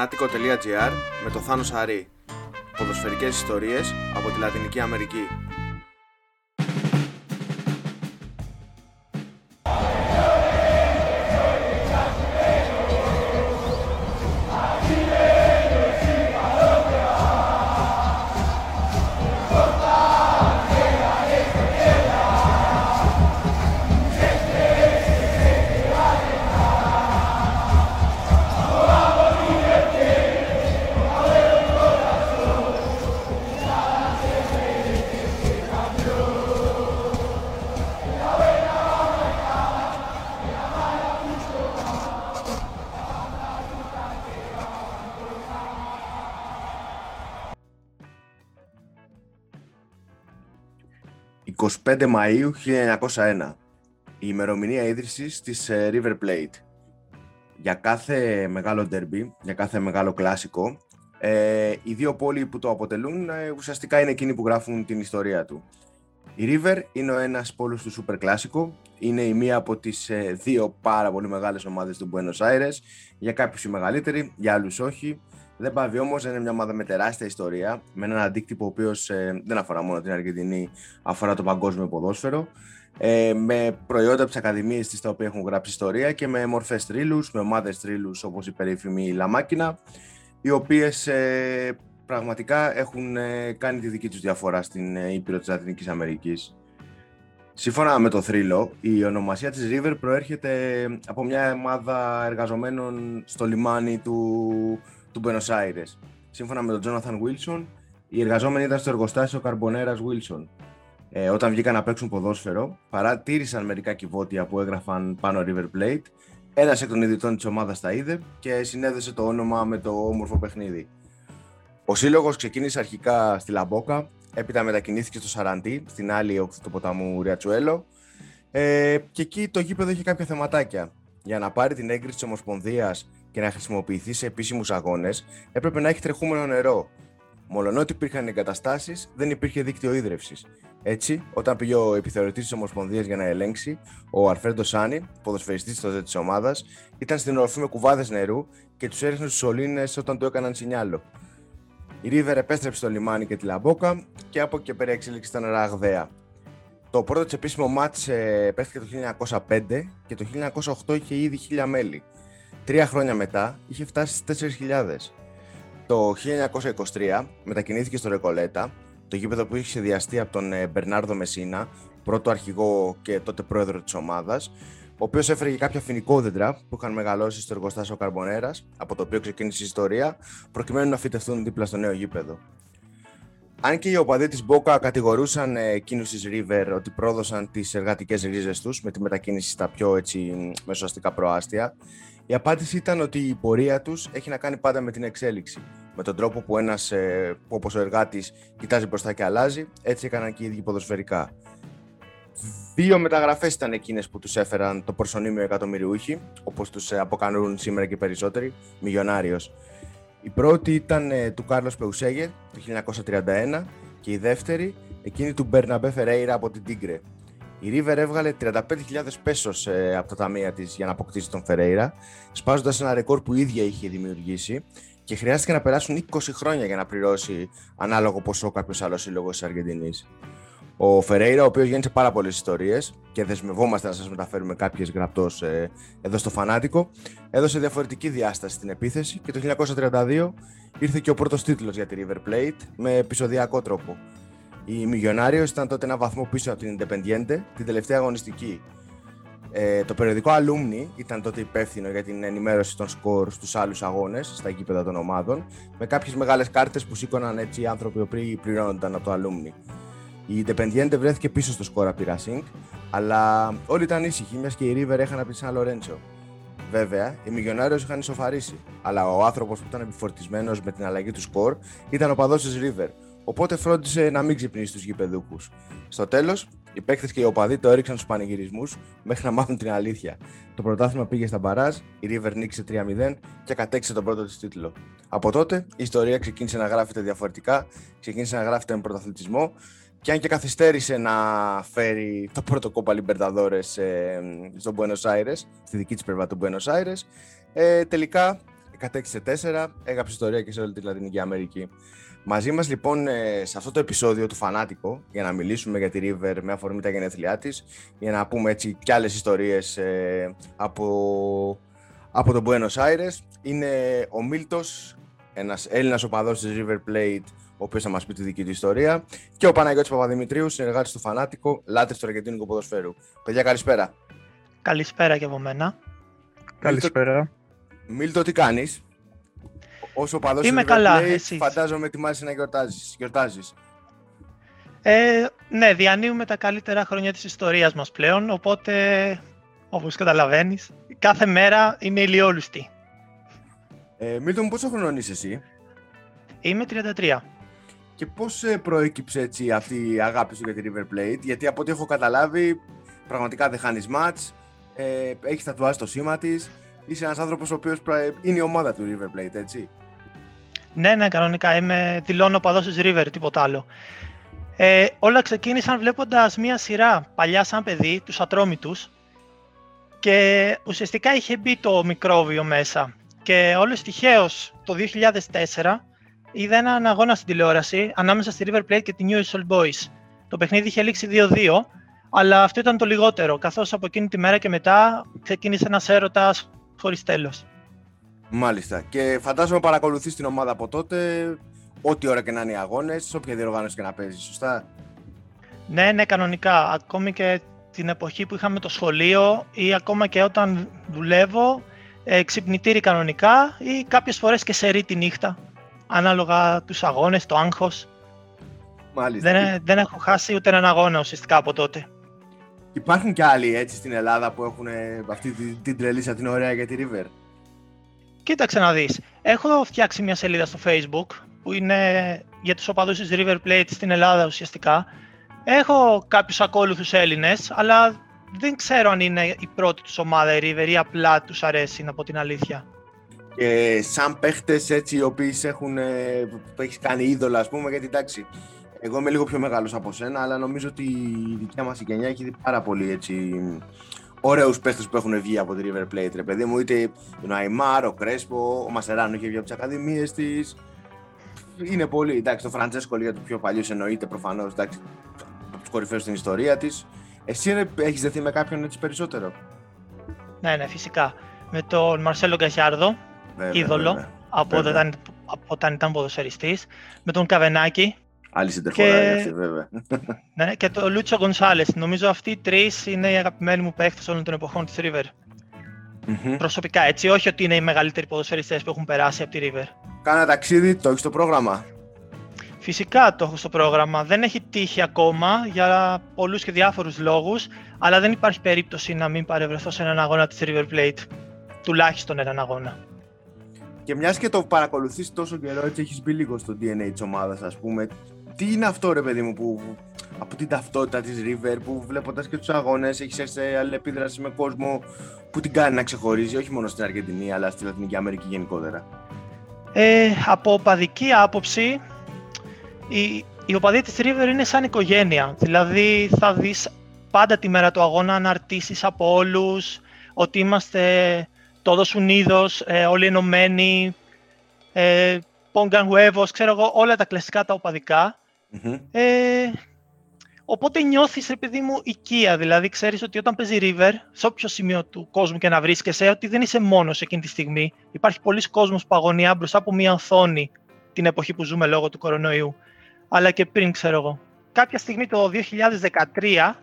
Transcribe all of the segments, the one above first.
Fanatico.gr με το Θάνο Σαρή. Ποδοσφαιρικές ιστορίες από τη Λατινική Αμερική. «25 Μαΐου 1901» η ημερομηνία ίδρυσης της ε, River Plate. Για κάθε μεγάλο ντερμπι, για κάθε μεγάλο κλάσικο, ε, οι δύο πόλοι που το αποτελούν ε, ουσιαστικά είναι εκείνοι που γράφουν την ιστορία του. Η River είναι ο ένας πόλος τους Super Κλάσικο, είναι η μία από τις ε, δύο πάρα πολύ μεγάλες ομάδες του Buenos Aires, για κάποιους η μεγαλύτερη, για άλλους όχι. Δεν πάβει όμως, είναι μια ομάδα με τεράστια ιστορία, με έναν αντίκτυπο ο οποίος ε, δεν αφορά μόνο την Αργεντινή, αφορά το παγκόσμιο ποδόσφαιρο. Ε, με προϊόντα από τις ακαδημίες της τα οποία έχουν γράψει ιστορία και με μορφές τρίλους, με ομάδες τρίλους όπως η περίφημη Λαμάκινα, οι οποίες ε, πραγματικά έχουν ε, κάνει τη δική τους διαφορά στην ε, Ήπειρο της Λατινικής Αμερικής. Σύμφωνα με το θρύλο, η ονομασία της River προέρχεται από μια ομάδα εργαζομένων στο λιμάνι του του Buenos Aires. Σύμφωνα με τον Jonathan Wilson, οι εργαζόμενοι ήταν στο εργοστάσιο Καρμπονέρα Wilson. Ε, όταν βγήκαν να παίξουν ποδόσφαιρο, παρατήρησαν μερικά κυβότια που έγραφαν πάνω River Plate. Ένας εκ των ιδρυτών της ομάδας τα είδε και συνέδεσε το όνομα με το όμορφο παιχνίδι. Ο σύλλογος ξεκίνησε αρχικά στη Λαμπόκα, έπειτα μετακινήθηκε στο Σαραντί, στην άλλη όχθη του ποταμού Ριατσουέλο. Ε, και εκεί το γήπεδο είχε κάποια θεματάκια. Για να πάρει την έγκριση της Ομοσπονδίας και να χρησιμοποιηθεί σε επίσημους αγώνες, έπρεπε να έχει τρεχούμενο νερό. Μολονότι υπήρχαν εγκαταστάσεις, δεν υπήρχε δίκτυο ίδρυυσης. Έτσι, όταν πήγε ο επιθεωρητής της Ομοσπονδίας για να ελέγξει, ο Αρφέρντο Σάνι, ποδοσφαιριστής τότε της ομάδας, ήταν στην οροφή με κουβάδες νερού και τους έριχνε στους σωλήνες όταν του έκαναν σινιάλο. Η Ρίβερ επέστρεψε στο λιμάνι και τη Λαμπόκα και από εκεί πέρα εξέλιξη ήταν ραγδαία. Το πρώτο τη επίσημο μάτς ε, το 1905 και το 1908 είχε ήδη χίλια μέλη. Τρία χρόνια μετά είχε φτάσει στις 4.000. Το 1923 μετακινήθηκε στο Ρεκολέτα, το γήπεδο που είχε σχεδιαστεί από τον ε, Μπερνάρδο Μεσίνα, πρώτο αρχηγό και τότε πρόεδρο της ομάδας, ο οποίος έφερε κάποια φοινικόδεντρα που είχαν μεγαλώσει στο εργοστάσιο Καρμπονέρα, από το οποίο ξεκίνησε η ιστορία, προκειμένου να φυτευτούν δίπλα στο νέο γήπεδο. Αν και οι οπαδοί της Μπόκα κατηγορούσαν ε, εκείνους της River ότι πρόδωσαν τις εργατικές ρίζες τους με τη μετακίνηση στα πιο έτσι, μεσοαστικά προάστια, η απάντηση ήταν ότι η πορεία τους έχει να κάνει πάντα με την εξέλιξη. Με τον τρόπο που ένας, ε, όπως ο εργάτης, κοιτάζει μπροστά και αλλάζει, έτσι έκαναν και οι ίδιοι ποδοσφαιρικά. Δύο μεταγραφές ήταν εκείνες που τους έφεραν το προσωνύμιο εκατομμυριούχοι, όπως τους ε, αποκανούν σήμερα και περισσότεροι, μιλιονάριο. Η πρώτη ήταν ε, του Κάρλος Πεουσέγερ το 1931 και η δεύτερη εκείνη του Μπερναμπέ Φερέιρα από την Τίγκρε. Η River έβγαλε 35.000 πέσος ε, από τα ταμεία της για να αποκτήσει τον Φερέιρα, σπάζοντας ένα ρεκόρ που η ίδια είχε δημιουργήσει και χρειάστηκε να περάσουν 20 χρόνια για να πληρώσει ανάλογο ποσό κάποιος άλλος σύλλογος της Αργεντινής. Ο Φερέιρα, ο οποίος γέννησε πάρα πολλές ιστορίες και δεσμευόμαστε να σας μεταφέρουμε κάποιες γραπτός ε, εδώ στο Φανάτικο, έδωσε διαφορετική διάσταση στην επίθεση και το 1932 ήρθε και ο πρώτος τίτλος για τη River Plate με επεισοδιακό τρόπο. Η Μιλιονάριο ήταν τότε ένα βαθμό πίσω από την Independiente, την τελευταία αγωνιστική. Ε, το περιοδικό Alumni ήταν τότε υπεύθυνο για την ενημέρωση των σκορ στους άλλους αγώνες, στα γήπεδα των ομάδων, με κάποιες μεγάλες κάρτες που σήκωναν έτσι οι άνθρωποι οι οποίοι πληρώνονταν από το Alumni. Η Independiente βρέθηκε πίσω στο σκορ από τη Racing, αλλά όλοι ήταν ήσυχοι, μιας και η River έχανε από τη Σαν Λορέντσο. Βέβαια, οι Μιλιονάριο είχαν ισοφαρίσει, αλλά ο άνθρωπος που ήταν επιφορτισμένος με την αλλαγή του σκορ ήταν ο παδός της River, οπότε φρόντισε να μην ξυπνήσει τους γηπεδούχους. Στο τέλος, οι παίκτες και οι οπαδοί το έριξαν στους πανηγυρισμούς μέχρι να μάθουν την αλήθεια. Το πρωτάθλημα πήγε στα μπαράζ, η River νίκησε 3-0 και κατέξε τον πρώτο της τίτλο. Από τότε η ιστορία ξεκίνησε να γράφεται διαφορετικά, ξεκίνησε να γράφεται με πρωταθλητισμό και αν και καθυστέρησε να φέρει το πρώτο κόπα Λιμπερταδόρες ε, στο Buenos Aires, στη δική της πλευρά του Buenos Aires, ε, τελικά κατέκτησε 4, έγραψε ιστορία και σε όλη τη Λατινική Αμερική. Μαζί μας λοιπόν ε, σε αυτό το επεισόδιο του Φανάτικο για να μιλήσουμε για τη River με αφορμή τα γενέθλιά της για να πούμε έτσι κι άλλες ιστορίες ε, από, από τον Buenos Aires είναι ο Μίλτος, ένας Έλληνας οπαδός της River Plate ο οποίος θα μας πει τη δική του ιστορία και ο Παναγιώτης Παπαδημητρίου, συνεργάτης του Φανάτικο, λάτρης του Αργεντίνικου ποδοσφαίρου. Παιδιά καλησπέρα. Καλησπέρα και από μένα. Καλησπέρα. Μίλτο, τι κάνεις; Όσο παδός Είμαι καλά, play, εσείς. φαντάζομαι ετοιμάζεσαι να γιορτάζεις. γιορτάζεις. Ε, ναι, διανύουμε τα καλύτερα χρόνια της ιστορίας μας πλέον, οπότε, όπως καταλαβαίνεις, κάθε μέρα είναι ηλιόλουστη. Ε, Μίλτο μου, πόσο χρονών είσαι εσύ; Είμαι 33. Και πώς ε, προέκυψε έτσι αυτή η αγάπη σου για τη River Plate, γιατί από ό,τι έχω καταλάβει, πραγματικά δεν χάνεις μάτς, ε, έχεις τατουάσει το σήμα της, είσαι ένας άνθρωπος ο οποίος πρα- είναι η ομάδα του River Plate, έτσι. Ναι, ναι, κανονικά. Είμαι δηλώνω παδός της River, τίποτα άλλο. Ε, όλα ξεκίνησαν βλέποντας μία σειρά παλιά σαν παιδί, τους Ατρόμητους, και ουσιαστικά είχε μπει το μικρόβιο μέσα. Και όλος τυχαίως το 2004 είδα έναν αγώνα στην τηλεόραση ανάμεσα στη River Plate και τη New Old Boys. Το παιχνίδι είχε λήξει 2-2, αλλά αυτό ήταν το λιγότερο, καθώς από εκείνη τη μέρα και μετά ξεκίνησε ένας έρωτας χωρίς τέλος. Μάλιστα. Και φαντάζομαι παρακολουθείς την ομάδα από τότε, ό,τι ώρα και να είναι οι αγώνες, σε όποια διοργάνωση και να παίζεις, σωστά; Ναι, ναι, κανονικά. Ακόμη και την εποχή που είχαμε το σχολείο ή ακόμα και όταν δουλεύω, ε, ξυπνητήρι κανονικά ή κάποιες φορές και σε τη νύχτα, ανάλογα τους αγώνες, το άγχος. Μάλιστα. Δεν, δεν έχω χάσει ούτε έναν αγώνα ουσιαστικά από τότε. Υπάρχουν και άλλοι έτσι στην Ελλάδα που έχουν ε, αυτή την, την τρελή την ωραία για τη River; Κοίταξε να δεις. Έχω φτιάξει μια σελίδα στο Facebook που είναι για τους οπαδούς της River Plate στην Ελλάδα ουσιαστικά. Έχω κάποιους ακόλουθους Έλληνες, αλλά δεν ξέρω αν είναι η πρώτη τους ομάδα η River ή απλά τους αρέσει, να πω την αλήθεια. Και σαν παίχτες έτσι οι οποίοι σε έχουν, ε, που έχεις κάνει είδωλα ας πούμε, γιατί εντάξει, εγώ είμαι λίγο πιο μεγάλος από σένα, αλλά νομίζω ότι η δικιά μας η γενιά έχει δει πάρα πολύ έτσι ωραίους παίχτες που έχουν βγει από τη River Plate, ρε παιδί μου, είτε ο Αϊμάρ, ο Κρέσπο, ο Μασεράνο είχε βγει από τις ακαδημίες της. Είναι πολύ, εντάξει, ο Φραντσέσκολι ο πιο παλιός εννοείται προφανώς, εντάξει, από τους κορυφαίους στην ιστορία της. Εσύ ρε, έχεις δεθεί με κάποιον έτσι περισσότερο; Ναι, ναι, φυσικά. Με τον Μαρσέλο Γκαχιάρδο, Βέβαια, είδωλο, βέβαια. από όταν, Βέβαια. ήταν- από όταν ήταν ποδοσφαιριστής. Με τον Καβενάκη Άλλη συντερφορά Και- αυτή, βέβαια. ναι, και τον Λούτσο Γκονσάλες. Νομίζω αυτοί οι τρεις είναι οι αγαπημένοι μου παίχτες όλων των εποχών της River. Μμμ. Προσωπικά έτσι, όχι ότι είναι οι μεγαλύτεροι ποδοσφαιριστές που έχουν περάσει από τη River. Κάνα ταξίδι, το έχεις στο πρόγραμμα; Φυσικά το έχω στο πρόγραμμα. Δεν έχει τύχει ακόμα για πολλούς και διάφορους λόγους, αλλά δεν υπάρχει περίπτωση να μην παρευρεθώ σε έναν αγώνα της River Plate. Τουλάχιστον έναν αγώνα. Και μιας και το παρακολουθείς τόσο καιρό, έτσι έχεις μπει λίγο στο DNA της ομάδας, ας πούμε. Τι είναι αυτό, ρε παιδί μου, που από την ταυτότητα της River, που βλέποντας και τους αγώνες, έχεις έρθει σε αλληλεπίδραση με κόσμο που την κάνει να ξεχωρίζει, όχι μόνο στην Αργεντινή, αλλά στη Λατινική Αμερική γενικότερα. Ε, από οπαδική άποψη, η, η οπαδοί της River είναι σαν οικογένεια. Δηλαδή θα δεις πάντα τη μέρα του αγώνα αναρτήσεις από όλους, ότι είμαστε todos unidos, ε, όλοι ενωμένοι, ε, pongan huevos, ξέρω εγώ, όλα τα κλασικά τα οπαδικά. Μμμ. Ε, οπότε νιώθεις, ρε παιδί μου, οικία. Δηλαδή, ξέρεις ότι όταν παίζει River, σε όποιο σημείο του κόσμου και να βρίσκεσαι, ότι δεν είσαι μόνος εκείνη τη στιγμή. Υπάρχει πολλοί κόσμος που αγωνιά μπροστά από μια οθόνη την εποχή που ζούμε λόγω του κορονοϊού. Αλλά και πριν, ξέρω εγώ. Κάποια στιγμή το 2013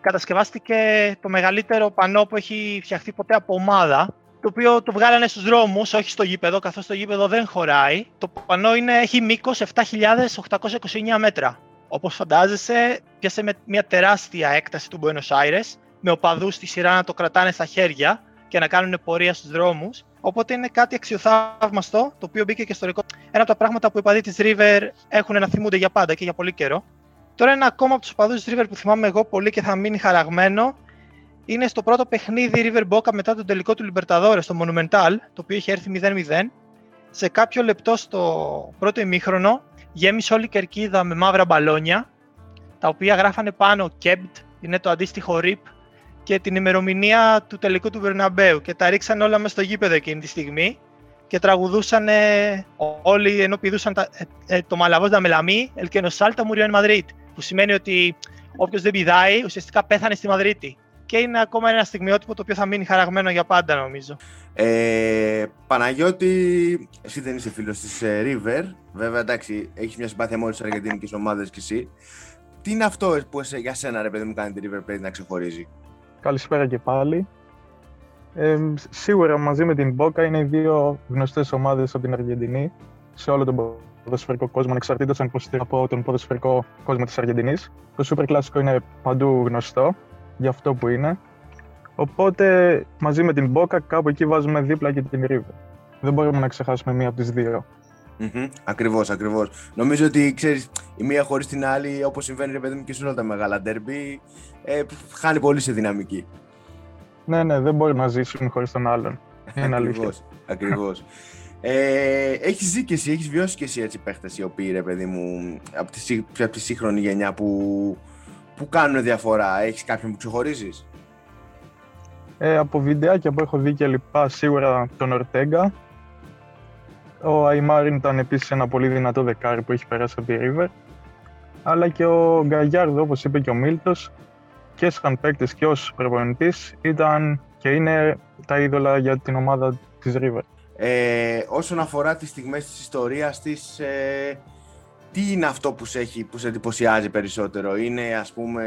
κατασκευάστηκε το μεγαλύτερο πανό που έχει φτιαχτεί ποτέ από ομάδα, το οποίο το βγάλανε στους δρόμους, όχι στο γήπεδο, καθώς το γήπεδο δεν χωράει. Το πανό είναι, έχει μήκος 7.829 μέτρα. Όπως φαντάζεσαι, πιάσε με μια τεράστια έκταση του Buenos Aires, με οπαδούς στη σειρά να το κρατάνε στα χέρια και να κάνουν πορεία στους δρόμους. Οπότε είναι κάτι αξιοθαύμαστο, το οποίο μπήκε και στο ρεκόρ. Ένα από τα πράγματα που οι οπαδοί της River έχουν να θυμούνται για πάντα και για πολύ καιρό. Τώρα ένα ακόμα από τους οπαδούς της River που θυμάμαι εγώ πολύ και θα μείνει χαραγμένο είναι στο πρώτο παιχνίδι River Boca μετά τον τελικό του Libertadores, στο Monumental, το οποίο είχε έρθει 0-0. Σε κάποιο λεπτό στο πρώτο ημίχρονο γέμισε όλη η κερκίδα με μαύρα μπαλόνια τα οποία γράφανε πάνω KEBD, είναι το αντίστοιχο RIP, και την ημερομηνία του τελικού του Βερναμπέου και τα ρίξαν όλα μέσα στο γήπεδο εκείνη τη στιγμή και τραγουδούσαν όλοι ενώ πηδούσαν τα, ε, ε, το Μαλαβός Δαμελαμή, Ελκένο Σάλτα, Μουριό Μαδρίτη, που σημαίνει ότι όποιος δεν πηδάει ουσιαστικά πέθανε στη Μαδρίτη. Και είναι ακόμα ένα στιγμιότυπο το οποίο θα μείνει χαραγμένο για πάντα νομίζω. Ε, Παναγιώτη, εσύ δεν είσαι φίλος της ε, River. Βέβαια, εντάξει, έχεις μια συμπάθεια με όλες τις αργεντινικές ομάδες κι εσύ. Τι είναι αυτό που για σένα, ρε παιδί μου, κάνει τη River Plate να ξεχωρίζει; Καλησπέρα και πάλι. Ε, σίγουρα μαζί με την Boca είναι οι δύο γνωστές ομάδες από την Αργεντινή σε όλο τον ποδοσφαιρικό κόσμο, ανεξαρτήτως αν υποστηρίζει από τον ποδοσφαιρικό κόσμο της Αργεντινής. Το Super Classico είναι παντού γνωστό για αυτό που είναι. Οπότε μαζί με την Boca κάπου εκεί βάζουμε δίπλα και την River. Δεν μπορούμε να ξεχάσουμε μία από τις δύο. Mm-hmm. Ακριβώς, ακριβώς. Νομίζω ότι ξέρεις, η μία χωρίς την άλλη, όπως συμβαίνει ρε παιδί μου και σε όλα τα μεγάλα ντέρμπι, ε, χάνει πολύ σε δυναμική. Ναι, ναι, δεν μπορεί να ζήσουν χωρίς τον άλλον. Είναι αλήθεια. Ακριβώς. Ε, έχεις ζει και εσύ, έχεις βιώσει και εσύ έτσι παίχτες οι οποίοι ρε παιδί μου από τη, από τη σύγχρονη γενιά που, που κάνουν διαφορά. Έχεις κάποιον που ξεχωρίζεις; Ε, από βιντεάκια που έχω δει και λοιπά, σίγουρα τον Ορτέγκα, ο Αϊμάρ ήταν επίσης ένα πολύ δυνατό δεκάρι που έχει περάσει από τη River. Αλλά και ο Γκαγιάρδο, όπως είπε και ο Μίλτος, και σαν παίκτη και ως προπονητής, ήταν και είναι τα είδωλα για την ομάδα της River. Ε, όσον αφορά τις στιγμές της ιστορίας της, ε, τι είναι αυτό που σε, έχει, που σε εντυπωσιάζει περισσότερο; Είναι ας πούμε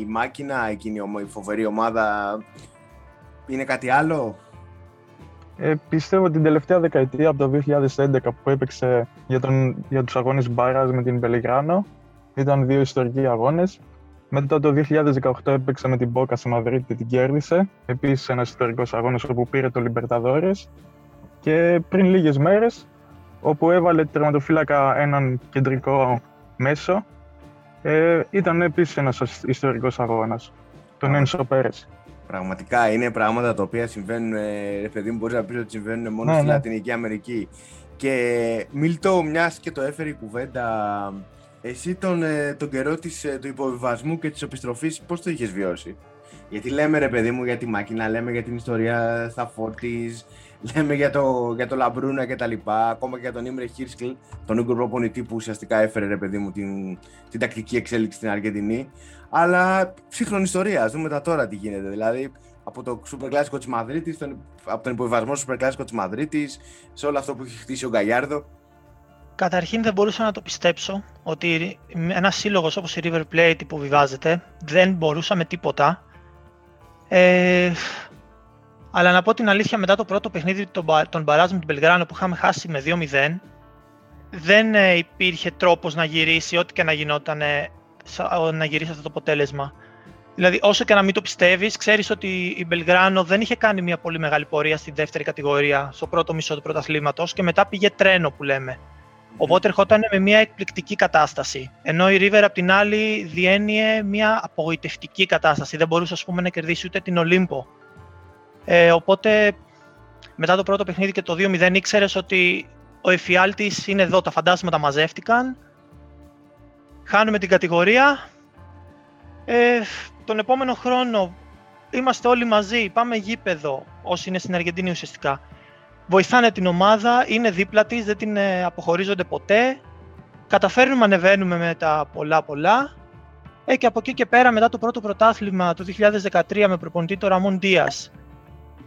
η μάκινα, εκείνη η φοβερή ομάδα, είναι κάτι άλλο; Ε, πιστεύω την τελευταία δεκαετία από το 2011 που έπαιξε για, τον, για τους αγώνες Μπάρας με την Πελιγράνο ήταν δύο ιστορικοί αγώνες. Μετά το 2018 έπαιξε με την Μπόκα στη Μαδρίτη και την κέρδισε. Επίσης ένας ιστορικός αγώνας όπου πήρε το Λιμπερταδόρες. Και πριν λίγες μέρες, όπου έβαλε τερματοφύλακα έναν κεντρικό μέσο, ε, ήταν επίσης ένας ιστορικός αγώνας, τον Ένσο Πέρες. Πραγματικά είναι πράγματα τα οποία συμβαίνουν, ε, ρε παιδί μου, μπορείς να πεις ότι συμβαίνουν μόνο ναι, στη ναι. Λατινική Αμερική. Και Μίλτο, μιας και το έφερε η κουβέντα, εσύ τον, ε, τον καιρό της, ε, του υποβιβασμού και της επιστροφής, πώς το είχες βιώσει; Γιατί λέμε ρε παιδί μου για τη μάκινα, λέμε για την ιστορία στα φόρτη, λέμε για το, για το Λαμπρούνα και τα λοιπά, ακόμα και για τον Ήμρε Χίρσκλ, τον Ούγκο προπονητή που ουσιαστικά έφερε ρε παιδί μου την, την τακτική εξέλιξη στην Αργεντινή. Αλλά σύγχρονη ιστορία, ας δούμε τα τώρα τι γίνεται. Δηλαδή από το Super Classico της Μαδρίτης, από τον υποβιβασμό του Super Classico της Μαδρίτης, σε όλο αυτό που έχει χτίσει ο Γκαλιάρδο. Καταρχήν δεν μπορούσα να το πιστέψω ότι ένας σύλλογος όπως η River Plate υποβιβάζεται, δεν μπορούσα με τίποτα. Ε, αλλά να πω την αλήθεια, μετά το πρώτο παιχνίδι των Μπαράζ με την Πελγράνο που είχαμε χάσει με 2-0, δεν ε, υπήρχε τρόπος να γυρίσει ό,τι και να γινόταν να γυρίσει αυτό το αποτέλεσμα. Δηλαδή, όσο και να μην το πιστεύεις, ξέρεις ότι η Μπελγράνο δεν είχε κάνει μια πολύ μεγάλη πορεία στη δεύτερη κατηγορία, στο πρώτο μισό του πρωταθλήματος και μετά πήγε τρένο που λέμε. Οπότε ερχόταν με μια εκπληκτική κατάσταση. Ενώ η River απ' την άλλη διένυε μια απογοητευτική κατάσταση. Δεν μπορούσε ας πούμε, να κερδίσει ούτε την Ολύμπο. Ε, οπότε μετά το πρώτο παιχνίδι και το 2-0 ήξερες ότι ο εφιάλτης είναι εδώ, τα φαντάσματα μαζεύτηκαν χάνουμε την κατηγορία. Ε, τον επόμενο χρόνο είμαστε όλοι μαζί, πάμε γήπεδο, όσοι είναι στην Αργεντινή ουσιαστικά. Βοηθάνε την ομάδα, είναι δίπλα της, δεν την ε, αποχωρίζονται ποτέ. Καταφέρνουμε, ανεβαίνουμε με τα πολλά πολλά. Ε, και από εκεί και πέρα, μετά το πρώτο πρωτάθλημα του 2013 με προπονητή το Ραμόν Δίας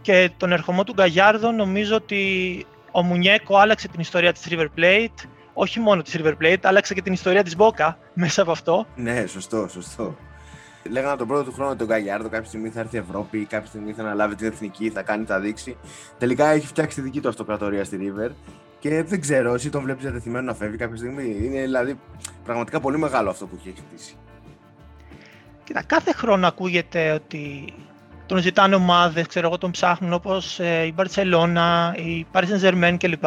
και τον ερχομό του Γκαγιάρδο, νομίζω ότι ο Μουνιέκο άλλαξε την ιστορία της River Plate όχι μόνο της River Plate, άλλαξε και την ιστορία της Boca μέσα από αυτό. Ναι, σωστό, σωστό. Λέγανε τον πρώτο του χρόνο τον Γκαγιάρδο, κάποια στιγμή θα έρθει η Ευρώπη, κάποια στιγμή θα αναλάβει την εθνική, θα κάνει, θα δείξει. Τελικά έχει φτιάξει τη δική του αυτοκρατορία στη River και δεν ξέρω, εσύ τον βλέπεις διατεθειμένο να φεύγει κάποια στιγμή. Είναι δηλαδή πραγματικά πολύ μεγάλο αυτό που έχει χτίσει. Κοίτα, κάθε χρόνο ακούγεται ότι τον ζητάνε ομάδες, ξέρω εγώ, τον ψάχνουν όπως ε, η Μπαρσελόνα, η Paris Saint Germain κλπ.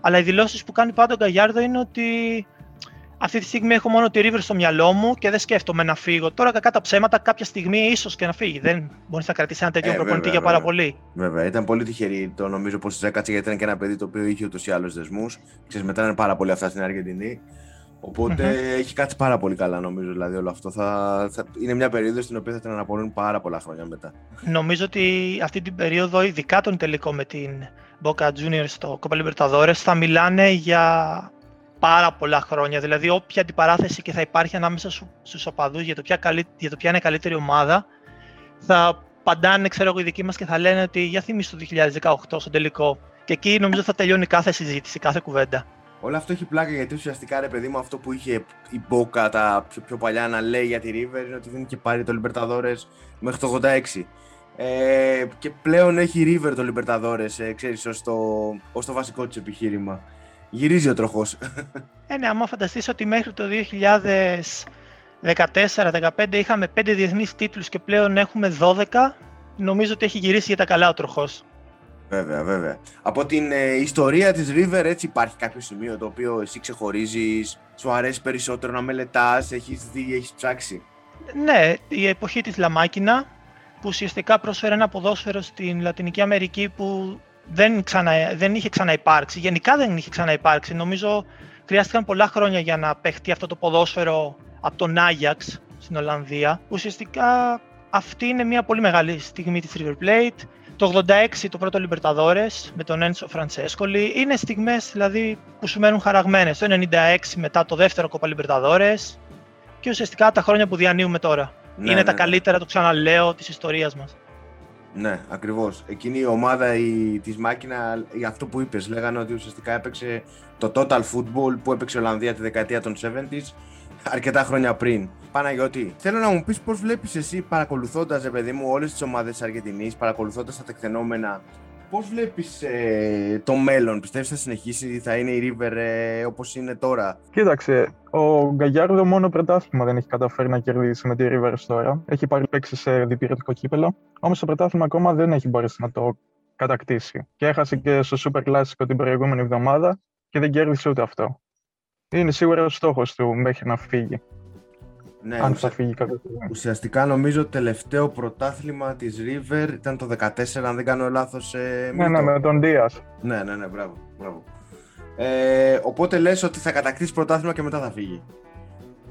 Αλλά οι δηλώσεις που κάνει πάντα ο Γκαγιάρδο είναι ότι αυτή τη στιγμή έχω μόνο τη River στο μυαλό μου και δεν σκέφτομαι να φύγω. Τώρα, κακά τα ψέματα, κάποια στιγμή ίσως και να φύγει. Δεν μπορεί να κρατήσει ένα τέτοιο ε, προπονητή για πάρα πολύ. Βέβαια, ήταν πολύ τυχερή το νομίζω πως έκατσε γιατί ήταν και ένα παιδί το οποίο είχε ούτως ή άλλου δεσμούς. Ξέρετε, μετράνε πάρα πολύ αυτά στην Αργεντινή. Οποτε έχει κάτσει πάρα πολύ καλά νομίζω δηλαδή όλο αυτό. Θα, θα, είναι μια περίοδος στην οποία θα την αναπολούν πάρα πολλά χρόνια μετά. Νομίζω ότι αυτή την περίοδο, ειδικά τον τελικό με την Boca Juniors στο Copa Libertadores, θα μιλάνε για πάρα πολλά χρόνια. Δηλαδή, όποια αντιπαράθεση και θα υπάρχει ανάμεσα στους οπαδούς για, το ποια για το ποια είναι η καλύτερη ομάδα, θα παντάνε, ξέρω εγώ, οι δικοί μας και θα λένε ότι για θυμίσου το 2018 στο τελικό. Και εκεί νομίζω θα τελειώνει κάθε συζήτηση, κάθε κουβέντα. Όλο αυτό έχει πλάκα γιατί ουσιαστικά ρε παιδί μου αυτό που είχε η Μπόκα τα πιο, πιο παλιά να λέει για τη River είναι ότι δεν είχε πάρει το Libertadores μέχρι το 86. Ε, και πλέον έχει River το Libertadores, ε, ξέρεις, ως το, ως το βασικό της επιχείρημα. Γυρίζει ο τροχός. Ε, ναι, άμα φανταστείς ότι μέχρι το 2014-2015 είχαμε 5 διεθνείς τίτλους και πλέον έχουμε 12, νομίζω ότι έχει γυρίσει για τα καλά ο τροχός. Βέβαια, βέβαια. Από την ε, ιστορία της River έτσι υπάρχει κάποιο σημείο το οποίο εσύ ξεχωρίζεις, σου αρέσει περισσότερο να μελετάς, έχεις δει, έχεις ψάξει; Ναι, η εποχή της Λαμάκινα που ουσιαστικά πρόσφερε ένα ποδόσφαιρο στην Λατινική Αμερική που δεν, ξανα, δεν είχε ξαναυπάρξει. Γενικά δεν είχε ξαναυπάρξει. Νομίζω χρειάστηκαν πολλά χρόνια για να παιχτεί αυτό το ποδόσφαιρο από τον Άγιαξ στην Ολλανδία. Ουσιαστικά αυτή είναι μια πολύ μεγάλη στιγμή της River Plate. Το 86 το πρώτο Libertadores με τον Ένσο Φραντσέσκολη. Είναι στιγμές δηλαδή που σου μένουν χαραγμένες. Το 96 μετά το δεύτερο Copa Libertadores και ουσιαστικά τα χρόνια που διανύουμε τώρα. Ναι, είναι τα ναι, ναι. καλύτερα, το ξαναλέω, της ιστορίας μας. Ναι, ακριβώς. Εκείνη η ομάδα η, της Μάκινα, για αυτό που είπες, λέγανε ότι ουσιαστικά έπαιξε το total football που έπαιξε η Ολλανδία τη δεκαετία των 70s αρκετά χρόνια πριν. Παναγιώτη, θέλω να μου πεις πώς βλέπεις εσύ παρακολουθώντας, παιδί μου, όλες τις ομάδες της Αργεντινής, παρακολουθώντας τα τεκτενόμενα, πώς βλέπεις ε, το μέλλον, πιστεύεις θα συνεχίσει, θα είναι η River ε, όπως είναι τώρα; Κοίταξε, ο Γκαγιάρδο μόνο πρωτάθλημα δεν έχει καταφέρει να κερδίσει με τη River τώρα. Έχει πάρει παίξεις σε διπηρετικό κύπελο, όμως το πρωτάθλημα ακόμα δεν έχει μπορέσει να το κατακτήσει. Και έχασε και στο Super Classico την προηγούμενη εβδομάδα και δεν κέρδισε ούτε αυτό. Είναι σίγουρα ο στόχος του μέχρι να φύγει. Ναι, αν θα φύγει κάποια στιγμή. Ουσιαστικά νομίζω το τελευταίο πρωτάθλημα της River ήταν το 14, αν δεν κάνω λάθος. Ε, ναι, ναι, με τον Δία. Ναι, ναι, ναι, μπράβο. μπράβο. Ε, οπότε λες ότι θα κατακτήσει πρωτάθλημα και μετά θα φύγει.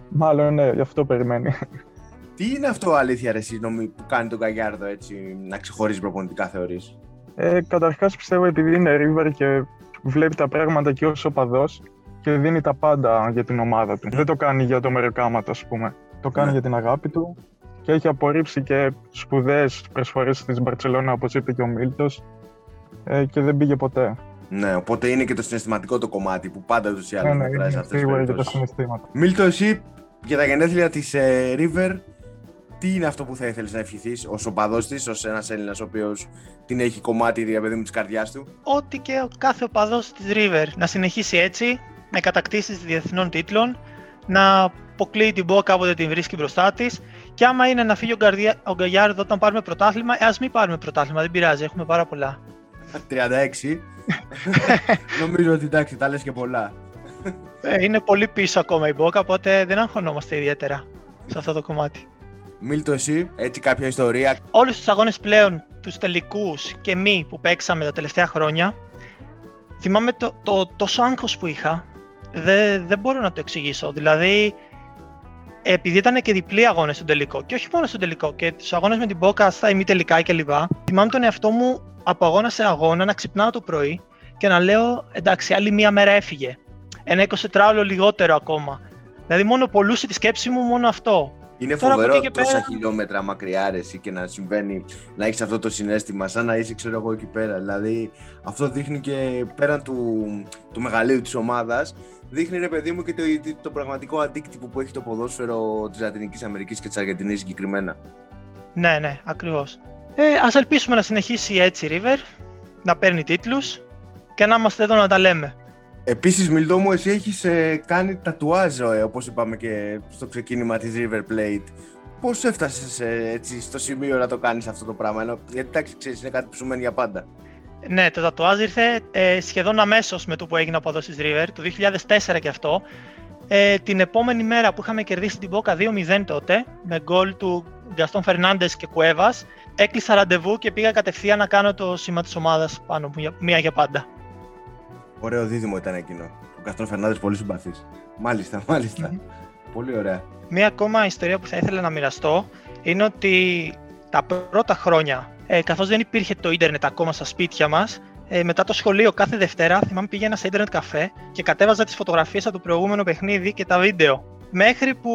Μάλλον ναι, γι' αυτό περιμένει. Τι είναι αυτό αλήθεια ρε νομί, που κάνει τον Καγιάρδο έτσι να ξεχωρίζει προπονητικά θεωρείς; Ε, καταρχάς πιστεύω επειδή είναι River και βλέπει τα πράγματα και ως οπαδός και δίνει τα πάντα για την ομάδα του. Δεν το κάνει για το μεροκάματο, ας πούμε. Το κάνει ναι. για την αγάπη του και έχει απορρίψει και σπουδαίες προσφορές της Μπαρσελόνα, όπως είπε και ο Μίλτος, ε, και δεν πήγε ποτέ. Ναι, οπότε είναι και το συναισθηματικό το κομμάτι που πάντα του ή άλλου ναι, ναι, αυτές Σίγουρα για τα συναισθήματα. Μίλτο, εσύ για τα γενέθλια της ε, River, τι είναι αυτό που θα ήθελες να ευχηθείς ως οπαδός της, ως ένας Έλληνας ο οποίος την έχει κομμάτι διαπαιδί μου της καρδιάς του; Ό,τι και ο κάθε οπαδός της River να συνεχίσει έτσι, με κατακτήσεις διεθνών τίτλων, να αποκλείει την Μπόκα όποτε την βρίσκει μπροστά της. Και άμα είναι να φύγει ο, Γκαρδιά, ο Γκαγιάρδο όταν πάρουμε πρωτάθλημα, ε, ας μην πάρουμε πρωτάθλημα, δεν πειράζει, έχουμε πάρα πολλά. 36. Νομίζω ότι εντάξει, τα λες και πολλά. Ε, είναι πολύ πίσω ακόμα η Μπόκα, οπότε δεν αγχωνόμαστε ιδιαίτερα σε αυτό το κομμάτι. Μίλτο εσύ, έτσι κάποια ιστορία; Όλους τους αγώνες πλέον, τους τελικούς και μη που παίξαμε τα τελευταία χρόνια, θυμάμαι το, το τόσο άγχος που είχα, δεν, δεν μπορώ να το εξηγήσω. Δηλαδή, επειδή ήταν και διπλή αγώνες στο τελικό, και όχι μόνο στο τελικό, και του αγώνες με την Μπόκα στα ημιτελικά κλπ. Θυμάμαι τον εαυτό μου από αγώνα σε αγώνα να ξυπνάω το πρωί και να λέω εντάξει, άλλη μία μέρα έφυγε. Ένα 24ωρο λιγότερο ακόμα. Δηλαδή, μόνο πολλούσε τη σκέψη μου μόνο αυτό. Είναι Τώρα φοβερό τόσα πέρα... χιλιόμετρα μακριά ρε, και να συμβαίνει, να έχεις αυτό το συνέστημα, σαν να είσαι ξέρω εγώ εκεί πέρα. Δηλαδή αυτό δείχνει και πέραν του, του μεγαλείου της ομάδας, δείχνει ρε παιδί μου και το, το, πραγματικό αντίκτυπο που έχει το ποδόσφαιρο της Λατινικής Αμερικής και της Αργεντινής συγκεκριμένα. Ναι, ναι, ακριβώς. Ε, ας ελπίσουμε να συνεχίσει έτσι η River, να παίρνει τίτλους και να είμαστε εδώ να τα λέμε. Επίσης, Μιλτό μου, εσύ έχεις ε, κάνει τατουάζ, ε, όπως είπαμε και στο ξεκίνημα της River Plate. Πώς έφτασες ε, έτσι, στο σημείο να το κάνεις αυτό το πράγμα, ενώ, γιατί εντάξει, ξέρεις, είναι κάτι που σου μένει για πάντα. Ναι, το τατουάζ ήρθε ε, σχεδόν αμέσως με το που έγινε από εδώ στις River, το 2004 και αυτό. Ε, την επόμενη μέρα που είχαμε κερδίσει την Boca 2-0 τότε, με γκολ του Γκαστόν Φερνάντε και Κουέβα, έκλεισα ραντεβού και πήγα κατευθείαν να κάνω το σήμα της ομάδας πάνω μου, μία για πάντα. Ωραίο δίδυμο ήταν εκείνο. Ο Καστρό Φερνάνδε πολύ συμπαθής. Μάλιστα, μάλιστα. Πολύ ωραία. Μία ακόμα ιστορία που θα ήθελα να μοιραστώ είναι ότι τα πρώτα χρόνια, ε, καθώς δεν υπήρχε το ίντερνετ ακόμα στα σπίτια μας, ε, μετά το σχολείο κάθε Δευτέρα θυμάμαι πήγαινα σε ίντερνετ καφέ και κατέβαζα τις φωτογραφίες από το προηγούμενο παιχνίδι και τα βίντεο. Μέχρι που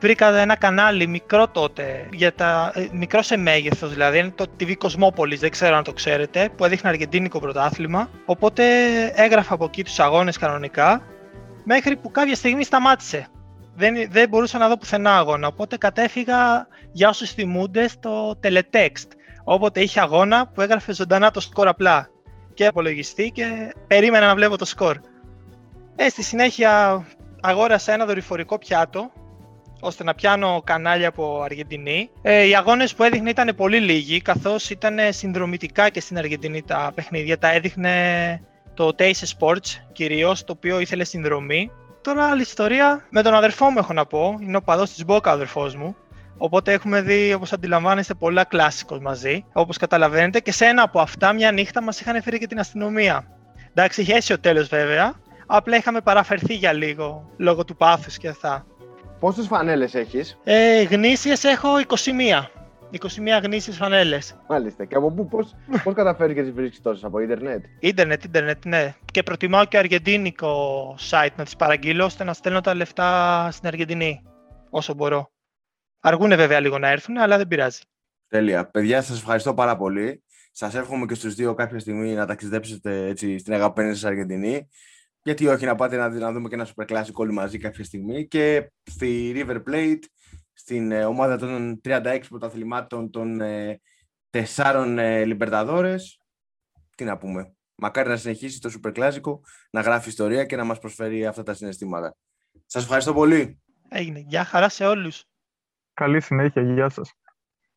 βρήκα ένα κανάλι μικρό τότε, για τα, ε, μικρό σε μέγεθος δηλαδή, είναι το TV Κοσμόπολη, δεν ξέρω αν το ξέρετε, που έδειχνε αργεντίνικο πρωτάθλημα. Οπότε έγραφα από εκεί τους αγώνες κανονικά, μέχρι που κάποια στιγμή σταμάτησε. Δεν, δεν μπορούσα να δω πουθενά αγώνα. Οπότε κατέφυγα για όσου θυμούνται στο Teletext. Όποτε είχε αγώνα που έγραφε ζωντανά το σκορ απλά και απολογιστή και περίμενα να βλέπω το σκορ. Ε, στη συνέχεια αγόρασα ένα δορυφορικό πιάτο ώστε να πιάνω κανάλια από Αργεντινή. Ε, οι αγώνες που έδειχνε ήταν πολύ λίγοι, καθώς ήταν συνδρομητικά και στην Αργεντινή τα παιχνίδια. Τα έδειχνε το Taste Sports κυρίως, το οποίο ήθελε συνδρομή. Τώρα άλλη ιστορία με τον αδερφό μου έχω να πω, είναι ο παδός της Μπόκα ο αδερφός μου. Οπότε έχουμε δει, όπως αντιλαμβάνεστε, πολλά κλάσικος μαζί, όπως καταλαβαίνετε. Και σε ένα από αυτά, μια νύχτα μας είχαν φέρει και την αστυνομία. Εντάξει, είχε ο τέλος βέβαια, Απλά είχαμε παραφερθεί για λίγο, λόγω του πάθους και αυτά. Πόσες φανέλες έχεις; Ε, γνήσιες έχω 21. 21 γνήσιες φανέλες. Μάλιστα. Και από πού, πώς, πώς καταφέρεις και τις βρίσκεις τόσες, από ίντερνετ; Ίντερνετ, ίντερνετ, ναι. Και προτιμάω και αργεντίνικο site να τις παραγγείλω, ώστε να στέλνω τα λεφτά στην Αργεντινή, όσο μπορώ. Αργούνε βέβαια λίγο να έρθουν, αλλά δεν πειράζει. Τέλεια. Παιδιά, σας ευχαριστώ πάρα πολύ. Σας εύχομαι και στους δύο κάποια στιγμή να ταξιδέψετε έτσι, στην αγαπημένη σας Αργεντινή γιατί όχι να πάτε να, να δούμε και ένα super classic όλοι μαζί κάποια στιγμή και στη River Plate, στην ε, ομάδα των 36 πρωταθλημάτων των ε, τεσσάρων ε, Λιμπερταδόρες. Τι να πούμε. Μακάρι να συνεχίσει το super classic, να γράφει ιστορία και να μας προσφέρει αυτά τα συναισθήματα. Σας ευχαριστώ πολύ. Έγινε. Γεια χαρά σε όλους. Καλή συνέχεια. Γεια σας.